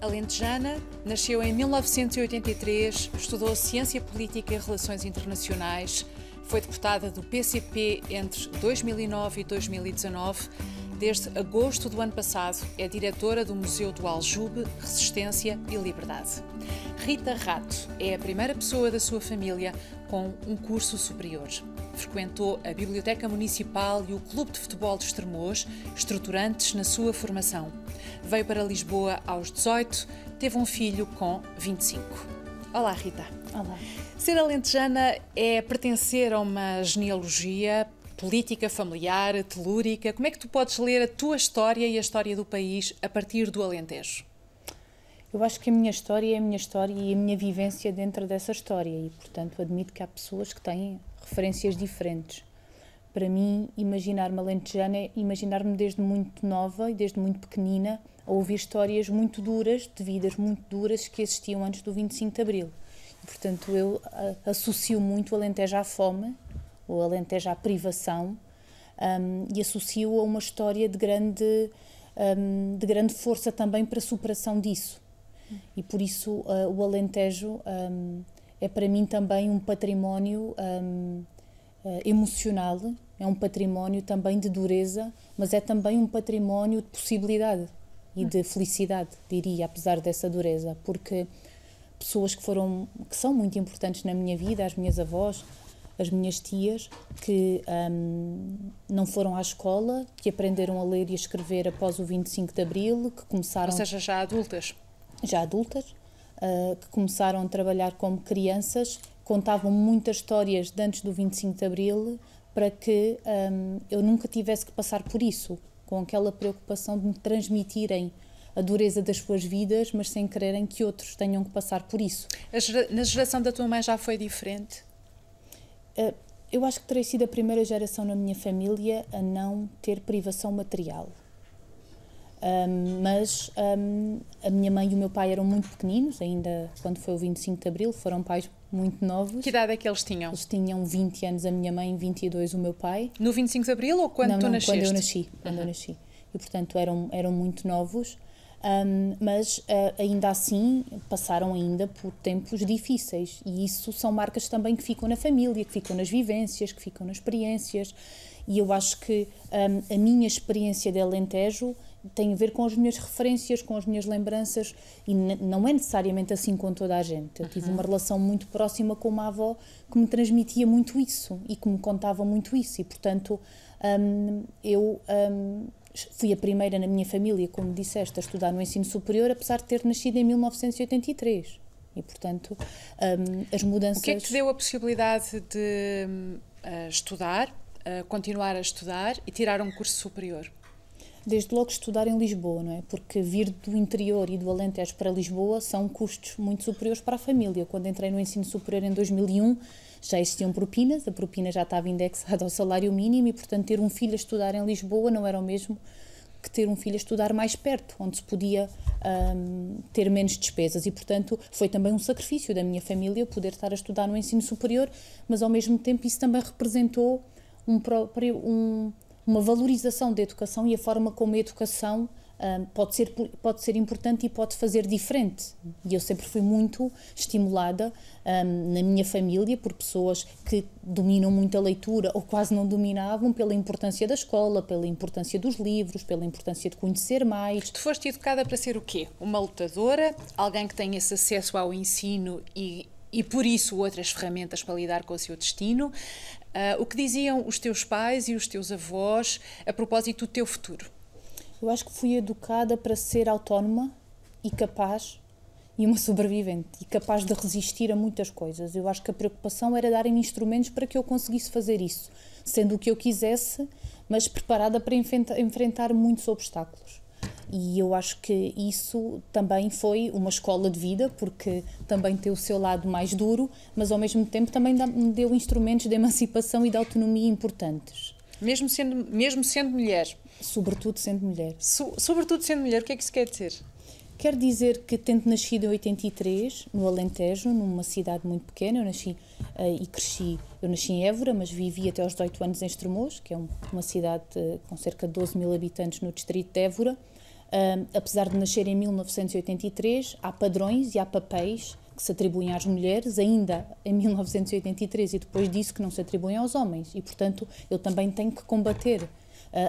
alentejana, nasceu em 1983, estudou Ciência Política e Relações Internacionais, foi deputada do PCP entre 2009 e 2019. Desde agosto do ano passado, é diretora do Museu do Aljube, Resistência e Liberdade. Rita Rato é a primeira pessoa da sua família com um curso superior. Frequentou a Biblioteca Municipal e o Clube de Futebol de Estremoz, estruturantes na sua formação. Veio para Lisboa aos 18, teve um filho com 25. Olá, Rita. Olá. Ser alentejana é pertencer a uma genealogia política, familiar, telúrica. Como é que tu podes ler a tua história e a história do país a partir do Alentejo? Eu acho que a minha história é a minha história e a minha vivência dentro dessa história e, portanto, admito que há pessoas que têm referências diferentes. Para mim, imaginar-me alentejana é imaginar-me desde muito nova e desde muito pequenina a ouvir histórias muito duras, de vidas muito duras que existiam antes do 25 de Abril. Portanto, eu associo muito o Alentejo à fome, o Alentejo à privação um, e associo a uma história de grande, um, de grande força também para a superação disso. E por isso uh, o Alentejo um, é para mim também um património uh, emocional, é um património também de dureza, mas é também um património de possibilidade e de felicidade, diria, apesar dessa dureza, porque pessoas que foram que são muito importantes na minha vida, as minhas avós, as minhas tias que um, não foram à escola, que aprenderam a ler e a escrever após o 25 de Abril, que começaram... Ou seja, já adultas. Já adultas, uh, que começaram a trabalhar como crianças, contavam muitas histórias de antes do 25 de Abril para que um, eu nunca tivesse que passar por isso, com aquela preocupação de me transmitirem a dureza das suas vidas, mas sem quererem que outros tenham que passar por isso. Gera, na geração da tua mãe já foi diferente? Uh, eu acho que terei sido a primeira geração na minha família a não ter privação material. Um, mas um, a minha mãe e o meu pai eram muito pequeninos, ainda quando foi o 25 de Abril, foram pais muito novos. Que idade é que eles tinham? Eles tinham 20 anos, a minha mãe, 22 o meu pai. No 25 de Abril ou quando não, tu não, nasceste? quando eu nasci. Quando eu nasci. E, portanto, eram, eram muito novos. Um, mas uh, ainda assim passaram ainda por tempos difíceis e isso são marcas também que ficam na família, que ficam nas vivências, que ficam nas experiências e eu acho que um, a minha experiência de Alentejo tem a ver com as minhas referências, com as minhas lembranças e não é necessariamente assim com toda a gente. Eu tive uhum. uma relação muito próxima com uma avó que me transmitia muito isso e que me contava muito isso e portanto um, eu um, fui a primeira na minha família, como disseste, a estudar no ensino superior, apesar de ter nascido em 1983 e portanto um, as mudanças. O que é que te deu a possibilidade de uh, estudar, uh, continuar a estudar e tirar um curso superior? Desde logo estudar em Lisboa, não é? Porque vir do interior e do Alentejo para Lisboa são custos muito superiores para a família. Quando entrei no ensino superior em 2001, já existiam propinas, a propina já estava indexada ao salário mínimo e, portanto, ter um filho a estudar em Lisboa não era o mesmo que ter um filho a estudar mais perto, onde se podia um, ter menos despesas. E, portanto, foi também um sacrifício da minha família poder estar a estudar no ensino superior, mas, ao mesmo tempo, isso também representou um próprio. Um, uma valorização da educação e a forma como a educação um, pode, ser, pode ser importante e pode fazer diferente. E eu sempre fui muito estimulada um, na minha família por pessoas que dominam muito a leitura ou quase não dominavam pela importância da escola, pela importância dos livros, pela importância de conhecer mais. Tu foste educada para ser o quê? Uma lutadora? Alguém que tenha esse acesso ao ensino e e por isso outras ferramentas para lidar com o seu destino. Uh, o que diziam os teus pais e os teus avós a propósito do teu futuro? Eu acho que fui educada para ser autónoma e capaz e uma sobrevivente e capaz de resistir a muitas coisas. Eu acho que a preocupação era darem-me instrumentos para que eu conseguisse fazer isso, sendo o que eu quisesse, mas preparada para enfrentar muitos obstáculos. E eu acho que isso também foi uma escola de vida, porque também tem o seu lado mais duro, mas ao mesmo tempo também me deu instrumentos de emancipação e de autonomia importantes. Mesmo sendo, mesmo sendo mulher? Sobretudo sendo mulher. So, sobretudo sendo mulher, o que é que isso quer dizer? Quer dizer que, tendo nascido em 83, no Alentejo, numa cidade muito pequena, eu nasci uh, e cresci, eu nasci em Évora, mas vivi até aos 18 anos em Estremoz, que é um, uma cidade uh, com cerca de 12 mil habitantes no distrito de Évora, apesar de nascer em 1983, há padrões e há papéis que se atribuem às mulheres ainda em 1983 e depois disso que não se atribuem aos homens. E, portanto, eu também tenho que combater,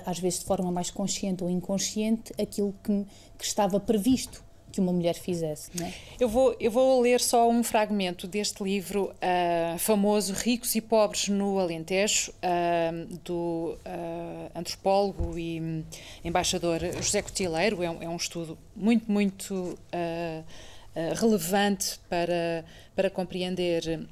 às vezes de forma mais consciente ou inconsciente, aquilo que, que estava previsto que uma mulher fizesse. É? Eu, vou, eu vou ler só um fragmento deste livro uh, famoso, Ricos e Pobres no Alentejo, uh, do uh, antropólogo e embaixador José Cotileiro. É um, é um estudo muito, muito relevante para, para compreender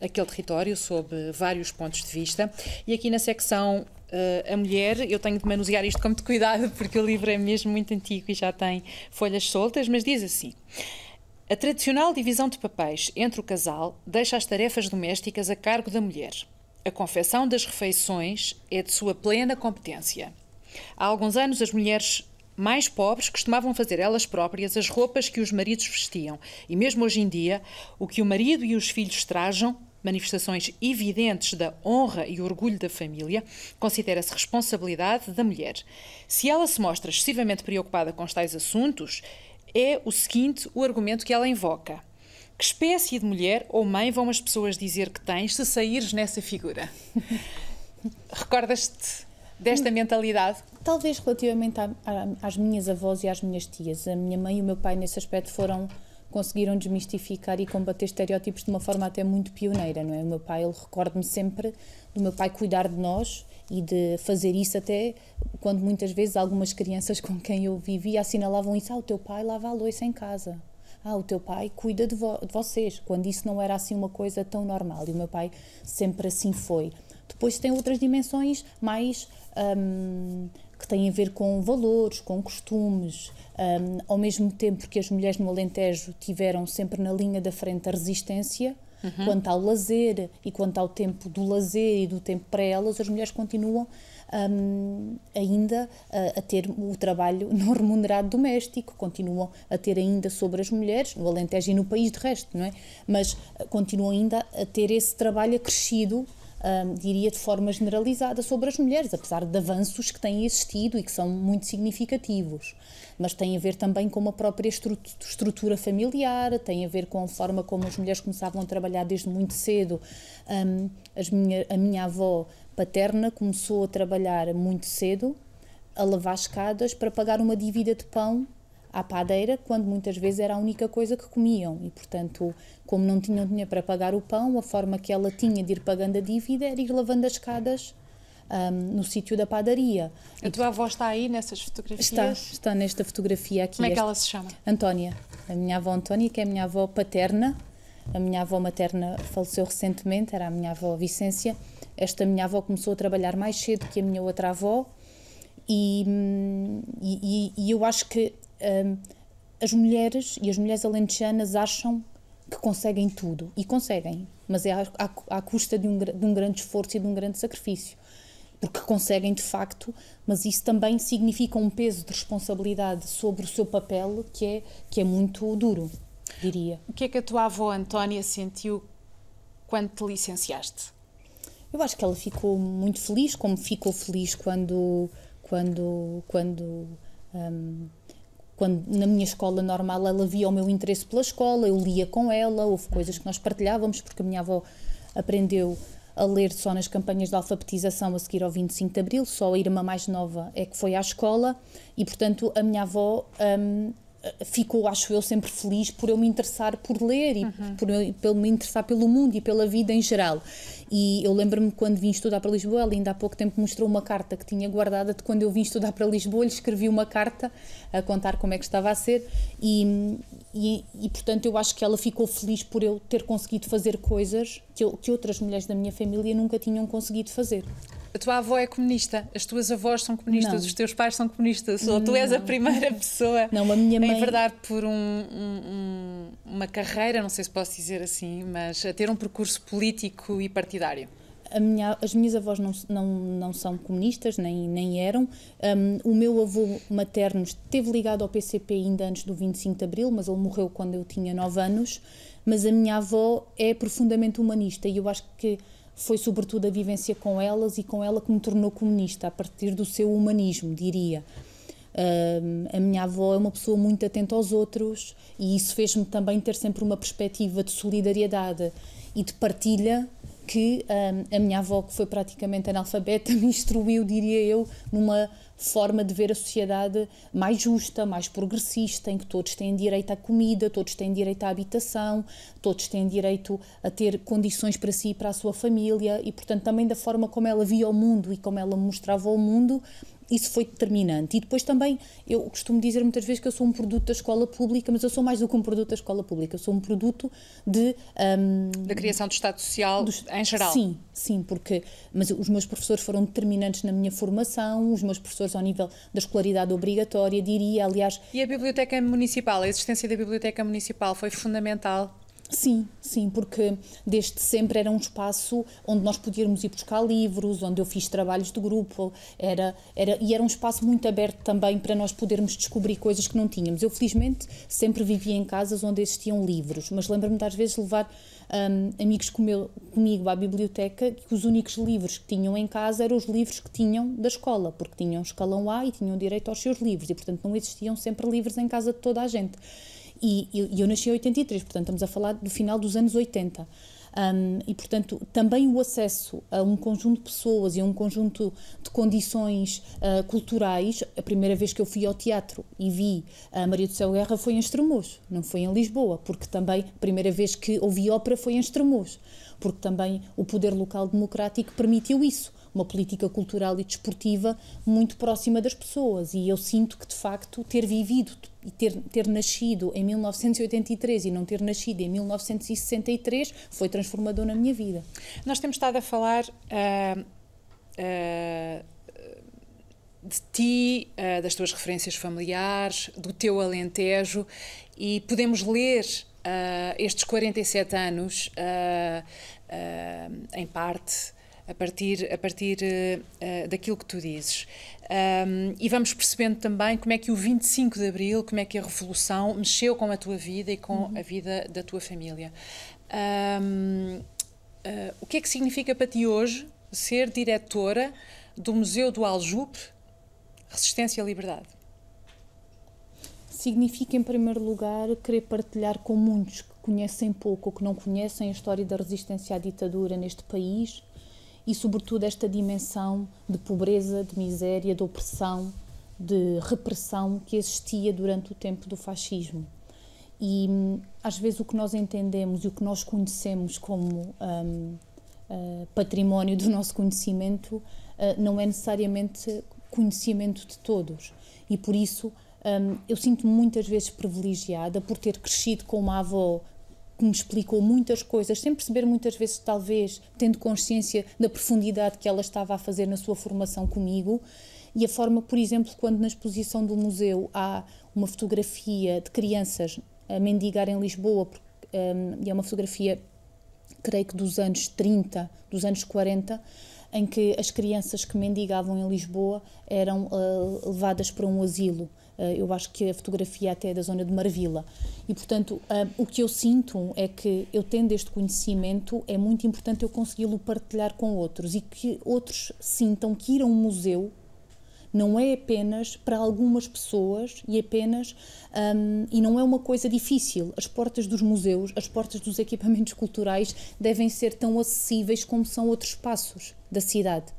aquele território sob vários pontos de vista. E aqui na secção uh, a mulher, eu tenho de manusear isto com muito cuidado porque o livro é mesmo muito antigo e já tem folhas soltas, mas diz assim: A tradicional divisão de papéis entre o casal deixa as tarefas domésticas a cargo da mulher. A confecção das refeições é de sua plena competência. Há alguns anos, as mulheres mais pobres costumavam fazer elas próprias as roupas que os maridos vestiam, e mesmo hoje em dia, o que o marido e os filhos trajam manifestações evidentes da honra e orgulho da família, considera-se responsabilidade da mulher. Se ela se mostra excessivamente preocupada com os tais assuntos, é o seguinte o argumento que ela invoca. Que espécie de mulher ou mãe vão as pessoas dizer que tens se saíres nessa figura? Recordas-te desta mentalidade? Talvez relativamente às minhas avós e às minhas tias. A minha mãe e o meu pai, nesse aspecto, foram conseguiram desmistificar e combater estereótipos de uma forma até muito pioneira, não é? O meu pai, ele recorda-me sempre do meu pai cuidar de nós e de fazer isso até quando muitas vezes algumas crianças com quem eu vivia assinalavam isso, ah, o teu pai lava a louça em casa. Ah, o teu pai cuida de, vo de vocês, quando isso não era assim uma coisa tão normal. E o meu pai sempre assim foi. Depois tem outras dimensões mais hum, têm a ver com valores, com costumes, um, ao mesmo tempo que as mulheres no Alentejo tiveram sempre na linha da frente a resistência, uhum. quanto ao lazer e quanto ao tempo do lazer e do tempo para elas, as mulheres continuam um, ainda a, a, ter o trabalho não remunerado doméstico, continuam a ter ainda sobre as mulheres, no Alentejo e no país de resto, não é? Mas uh, continuam ainda a ter esse trabalho acrescido diria de forma generalizada sobre as mulheres, apesar de avanços que têm existido e que são muito significativos. Mas tem a ver também com a própria estrutura familiar, tem a ver com a forma como as mulheres começavam a trabalhar desde muito cedo. Minha, a minha avó paterna começou a trabalhar muito cedo, a lavar escadas para pagar uma dívida de pão à padeira, quando muitas vezes era a única coisa que comiam. E, portanto, como não tinham dinheiro para pagar o pão, a forma que ela tinha de ir pagando a dívida era ir lavando as escadas um, no sítio da padaria. A tua avó está aí nessas fotografias? Está, está nesta fotografia aqui. Como é que ela se chama? Antónia. A minha avó Antónia, que é a minha avó paterna. A minha avó materna faleceu recentemente, era a minha avó Vicência. Esta minha avó começou a trabalhar mais cedo que a minha outra avó. E, hum, e, e eu acho que um, as mulheres e as mulheres alentejanas acham que conseguem tudo e conseguem, mas é à, à, à custa de um, de um grande esforço e de um grande sacrifício porque conseguem de facto, mas isso também significa um peso de responsabilidade sobre o seu papel que é, que é muito duro, diria. O que é que a tua avó Antónia sentiu quando te licenciaste? Eu acho que ela ficou muito feliz, como ficou feliz quando, quando, quando um, quando na minha escola normal ela via o meu interesse pela escola, eu lia com ela, houve coisas que nós partilhávamos, porque a minha avó aprendeu a ler só nas campanhas de alfabetização a seguir ao 25 de Abril, só a irmã mais nova é que foi à escola e, portanto, a minha avó um, ficou, acho eu, sempre feliz por eu me interessar por ler e uhum. por, por me interessar pelo mundo e pela vida em geral. E eu lembro-me quando vim estudar para Lisboa, ela ainda há pouco tempo mostrou uma carta que tinha guardada de quando eu vim estudar para Lisboa, lhe escrevi uma carta a contar como é que estava a ser e, e, e portanto eu acho que ela ficou feliz por eu ter conseguido fazer coisas que, eu, que outras mulheres da minha família nunca tinham conseguido fazer. A tua avó é comunista, as tuas avós são comunistas, não. os teus pais são comunistas, ou tu és a primeira pessoa não, a minha mãe... em verdade por um, um, uma carreira, não sei se posso dizer assim, mas a ter um percurso político e partidário. Minha, as minhas avós não, não, não são comunistas, nem, nem eram. Um, o meu avô materno esteve ligado ao PCP ainda antes do 25 de Abril, mas ele morreu quando eu tinha 9 anos. Mas a minha avó é profundamente humanista e eu acho que foi sobretudo a vivência com elas e com ela que me tornou comunista, a partir do seu humanismo, diria. a minha avó é uma pessoa muito atenta aos outros e isso fez-me também ter sempre uma perspectiva de solidariedade e de partilha que um, a minha avó, que foi praticamente analfabeta, me instruiu, diria eu, numa forma de ver a sociedade mais justa, mais progressista, em que todos têm direito à comida, todos têm direito à habitação, todos têm direito a ter condições para si e para a sua família, e portanto também da forma como ela via o mundo e como ela mostrava o mundo, isso foi determinante. E depois também, eu costumo dizer muitas vezes que eu sou um produto da escola pública, mas eu sou mais do que um produto da escola pública, eu sou um produto de. Um, da criação do Estado Social do, em geral. Sim, sim, porque. Mas os meus professores foram determinantes na minha formação, os meus professores ao nível da escolaridade obrigatória, diria, aliás. E a Biblioteca Municipal, a existência da Biblioteca Municipal foi fundamental Sim, sim, porque desde sempre era um espaço onde nós podíamos ir buscar livros, onde eu fiz trabalhos de grupo, era, era, e era um espaço muito aberto também para nós podermos descobrir coisas que não tínhamos. Eu, felizmente, sempre vivia em casas onde existiam livros, mas lembro-me de às vezes levar um, amigos comigo, comigo à biblioteca que os únicos livros que tinham em casa eram os livros que tinham da escola, porque tinham escalão A e tinham direito aos seus livros, e portanto não existiam sempre livros em casa de toda a gente. E, e eu nasci em 83, portanto estamos a falar do final dos anos 80. Um, e, portanto, também o acesso a um conjunto de pessoas e a um conjunto de condições uh, culturais. A primeira vez que eu fui ao teatro e vi a Maria do Céu Guerra foi em Estremoz, não foi em Lisboa, porque também a primeira vez que ouvi ópera foi em Estremoz, porque também o poder local democrático permitiu isso uma política cultural e desportiva muito próxima das pessoas. E eu sinto que, de facto, ter vivido e ter, ter nascido em 1983 e não ter nascido em 1963 foi transformador na minha vida. Nós temos estado a falar. Uh, uh, de ti, uh, das tuas referências familiares, do teu Alentejo, e podemos ler uh, estes 47 anos, uh, em parte, a partir, a partir uh, daquilo que tu dizes. Um, e vamos percebendo também como é que o 25 de Abril, como é que a Revolução mexeu com a tua vida e com uhum. a vida da tua família. Um, uh, eh, o que é que significa para ti hoje ser diretora do Museu do Aljube, Resistência e Liberdade? Significa, em primeiro lugar, querer partilhar com muitos que conhecem pouco ou que não conhecem a história da resistência à ditadura neste país e, sobretudo, esta dimensão de pobreza, de miséria, de opressão, de repressão que existia durante o tempo do fascismo. E às vezes o que nós entendemos e o que nós conhecemos como um, uh, património do nosso conhecimento uh, não é necessariamente conhecimento de todos. E por isso um, eu sinto-me muitas vezes privilegiada por ter crescido com uma avó que me explicou muitas coisas, sem perceber muitas vezes, talvez, tendo consciência da profundidade que ela estava a fazer na sua formação comigo. E a forma, por exemplo, quando na exposição do museu há uma fotografia de crianças a mendigar em Lisboa, um, e é uma fotografia, creio que dos anos 30, dos anos 40, em que as crianças que mendigavam em Lisboa eram uh, levadas para um asilo. Uh, eu acho que a fotografia até é da zona de Marvila. E, portanto, uh, o que eu sinto é que eu tendo este conhecimento, é muito importante eu consegui-lo partilhar com outros e que outros sintam que ir a um museu não é apenas para algumas pessoas e apenas um, e não é uma coisa difícil. As portas dos museus, as portas dos equipamentos culturais devem ser tão acessíveis como são outros espaços da cidade.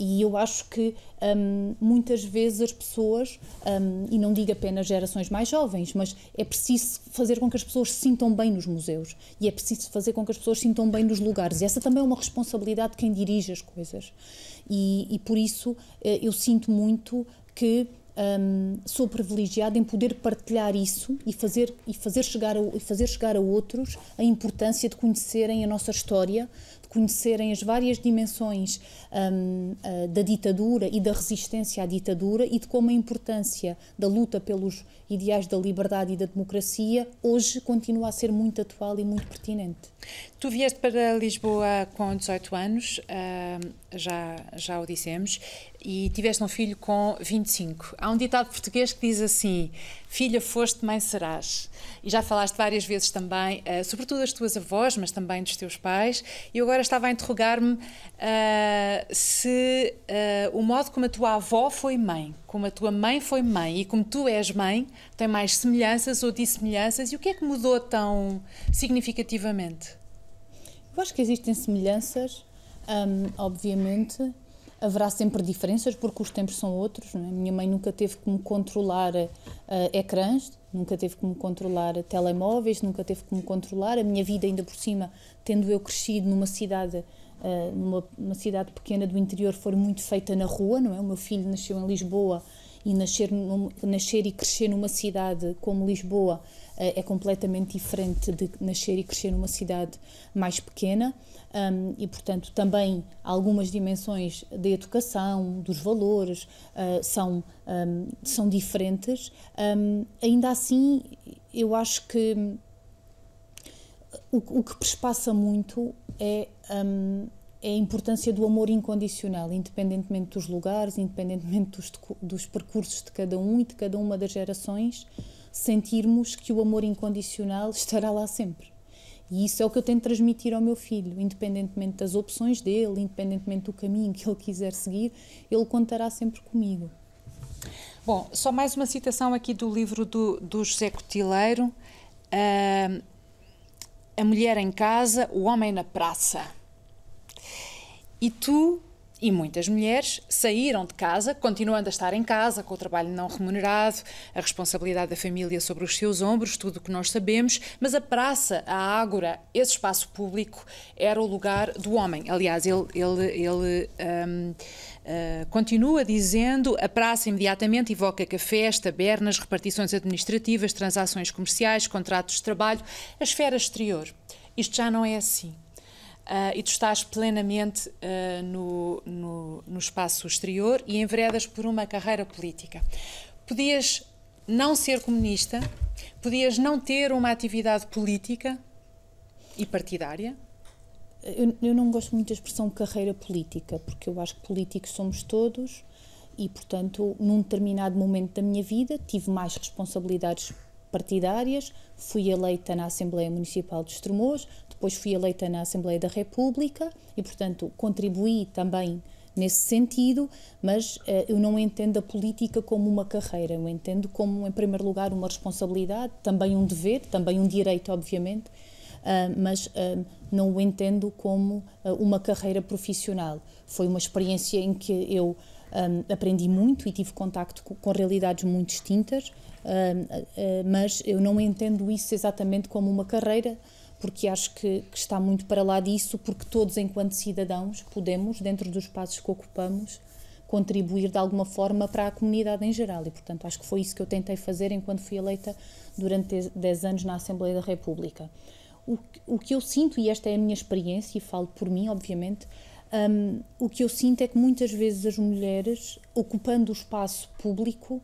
E eu acho que um, muitas vezes as pessoas, um, e não digo apenas gerações mais jovens, mas é preciso fazer com que as pessoas se sintam bem nos museus e é preciso fazer com que as pessoas se sintam bem nos lugares. E essa também é uma responsabilidade de quem dirige as coisas. E, e por isso eh, eu sinto muito que um, sou privilegiada em poder partilhar isso e fazer, e fazer, chegar a, e fazer chegar a outros a importância de conhecerem a nossa história, conhecerem as várias dimensões um, uh, ah, da ditadura e da resistência à ditadura e de como a importância da luta pelos ideais da liberdade e da democracia hoje continua a ser muito atual e muito pertinente. Tu vieste para Lisboa com 18 anos, uh, já, já o dissemos. E tiveste um filho com 25. Há um ditado português que diz assim: Filha foste, mãe serás. E já falaste várias vezes também, uh, sobretudo das tuas avós, mas também dos teus pais. E agora estava a interrogar-me uh, se uh, o modo como a tua avó foi mãe, como a tua mãe foi mãe e como tu és mãe, tem mais semelhanças ou dissemelhanças e o que é que mudou tão significativamente? Eu acho que existem semelhanças, um, obviamente haverá sempre diferenças porque os tempos são outros. É? Minha mãe nunca teve como controlar uh, ecrãs, nunca teve como controlar telemóveis, nunca teve como controlar a minha vida ainda por cima, tendo eu crescido numa cidade uh, numa cidade pequena do interior, foi muito feita na rua, não é? O meu filho nasceu em Lisboa e nascer, num, nascer e crescer numa cidade como Lisboa uh, é completamente diferente de nascer e crescer numa cidade mais pequena um, e, portanto, também algumas dimensões da educação, dos valores, uh, são, um, são diferentes. Um, ainda assim, eu acho que o, o que perspassa muito é é a importância do amor incondicional, independentemente dos lugares, independentemente dos, dos, percursos de cada um e de cada uma das gerações, sentirmos que o amor incondicional estará lá sempre. E isso é o que eu tento transmitir ao meu filho, independentemente das opções dele, independentemente do caminho que ele quiser seguir, ele contará sempre comigo. Bom, só mais uma citação aqui do livro do, do José Cotileiro. Uh, a mulher em casa, o homem na praça. E tu e muitas mulheres saíram de casa, continuando a estar em casa, com o trabalho não remunerado, a responsabilidade da família sobre os seus ombros, tudo o que nós sabemos, mas a praça, a ágora, esse espaço público era o lugar do homem. Aliás, ele, ele, ele um, uh, ah, continua dizendo a praça imediatamente evoca cafés, tabernas, repartições administrativas, transações comerciais, contratos de trabalho, a esfera exterior. Isto já não é assim uh, e tu estás plenamente uh, no, no, no, espaço exterior e enveredas por uma carreira política. Podias não ser comunista, podias não ter uma atividade política e partidária? Eu, eu não gosto muito da expressão carreira política, porque eu acho que políticos somos todos e, portanto, num determinado momento da minha vida tive mais responsabilidades partidárias, fui eleita na Assembleia Municipal de Estremoz, depois fui eleita na Assembleia da República e, portanto, contribuí também nesse sentido, mas uh, eu não entendo a política como uma carreira, eu entendo como, em primeiro lugar, uma responsabilidade, também um dever, também um direito, obviamente, uh, mas uh, não o entendo como uma carreira profissional. Foi uma experiência em que eu um, aprendi muito e tive contacto com, com realidades muito distintas, mas eu não entendo isso exatamente como uma carreira, porque acho que, que, está muito para lá disso, porque todos, enquanto cidadãos, podemos, dentro dos espaços que ocupamos, contribuir de alguma forma para a comunidade em geral. E, portanto, acho que foi isso que eu tentei fazer enquanto fui eleita durante 10 anos na Assembleia da República. O, o que eu sinto, e esta é a minha experiência, e falo por mim, obviamente, um, o que eu sinto é que muitas vezes as mulheres, ocupando o espaço público,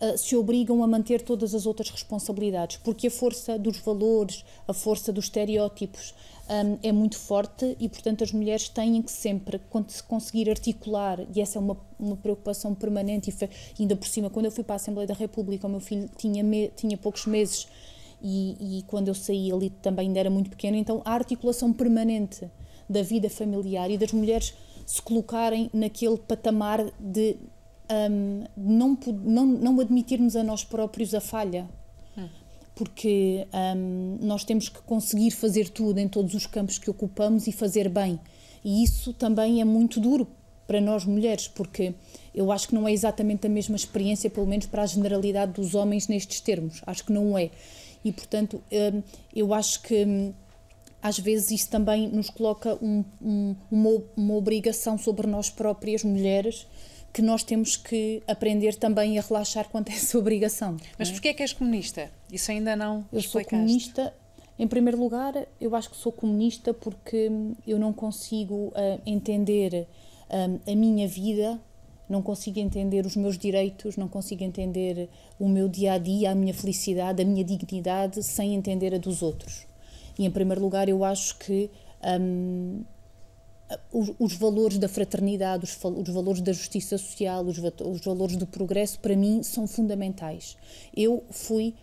uh, se obrigam a manter todas as outras responsabilidades, porque a força dos valores, a força dos estereótipos um, é muito forte e, portanto, as mulheres têm que sempre conseguir articular, e essa é uma, uma preocupação permanente, e foi, ainda por cima, quando eu fui para a Assembleia da República, o meu filho tinha, me, tinha poucos meses e, e quando eu saí ali também ainda era muito pequeno, então a articulação permanente da vida familiar e das mulheres se colocarem naquele patamar de um, não, não, não admitirmos a nós próprios a falha. Porque um, nós temos que conseguir fazer tudo em todos os campos que ocupamos e fazer bem. E isso também é muito duro para nós mulheres, porque eu acho que não é exatamente a mesma experiência, pelo menos para a generalidade dos homens nestes termos. Acho que não é. E, portanto, um, eu acho que hum, às vezes isso também nos coloca um, um, uma, uma obrigação sobre nós próprias, mulheres, que nós temos que aprender também a relaxar quanto a essa obrigação. Mas é? porquê é que és comunista? Isso ainda não Eu explicaste. sou comunista, em primeiro lugar, eu acho que sou comunista porque eu não consigo uh, entender uh, a minha vida, não consigo entender os meus direitos, não consigo entender o meu dia a dia, a minha felicidade, a minha dignidade, sem entender a dos outros. E em primeiro lugar, eu acho que um, os, os, valores da fraternidade, os, os, valores da justiça social, os, os, valores do progresso, para mim, são fundamentais. Eu fui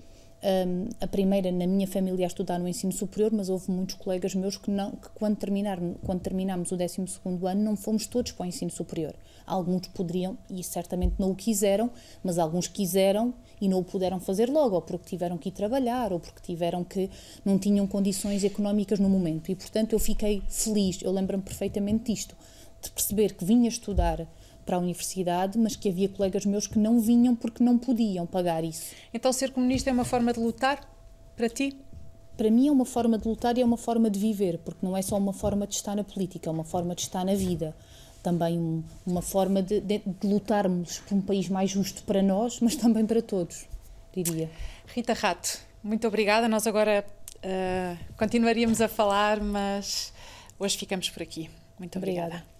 um, a primeira na minha família a estudar no ensino superior, mas houve muitos colegas meus que, não, que quando, terminar, quando terminámos o 12 ano, não fomos todos para o ensino superior. Alguns poderiam, e certamente não o quiseram, mas alguns quiseram e não o puderam fazer logo, ou porque tiveram que ir trabalhar, ou porque tiveram que não tinham condições económicas no momento. E portanto eu fiquei feliz, eu lembro-me perfeitamente disto, de perceber que vinha estudar para a universidade, mas que havia colegas meus que não vinham porque não podiam pagar isso. Então ser comunista é uma forma de lutar para ti? Para mim é uma forma de lutar e é uma forma de viver, porque não é só uma forma de estar na política, é uma forma de estar na vida também um, uma forma de, de, de, lutarmos por um país mais justo para nós, mas também para todos, diria. Rita Rato, muito obrigada. Nós agora uh, continuaríamos a falar, mas hoje ficamos por aqui. Muito obrigada. obrigada.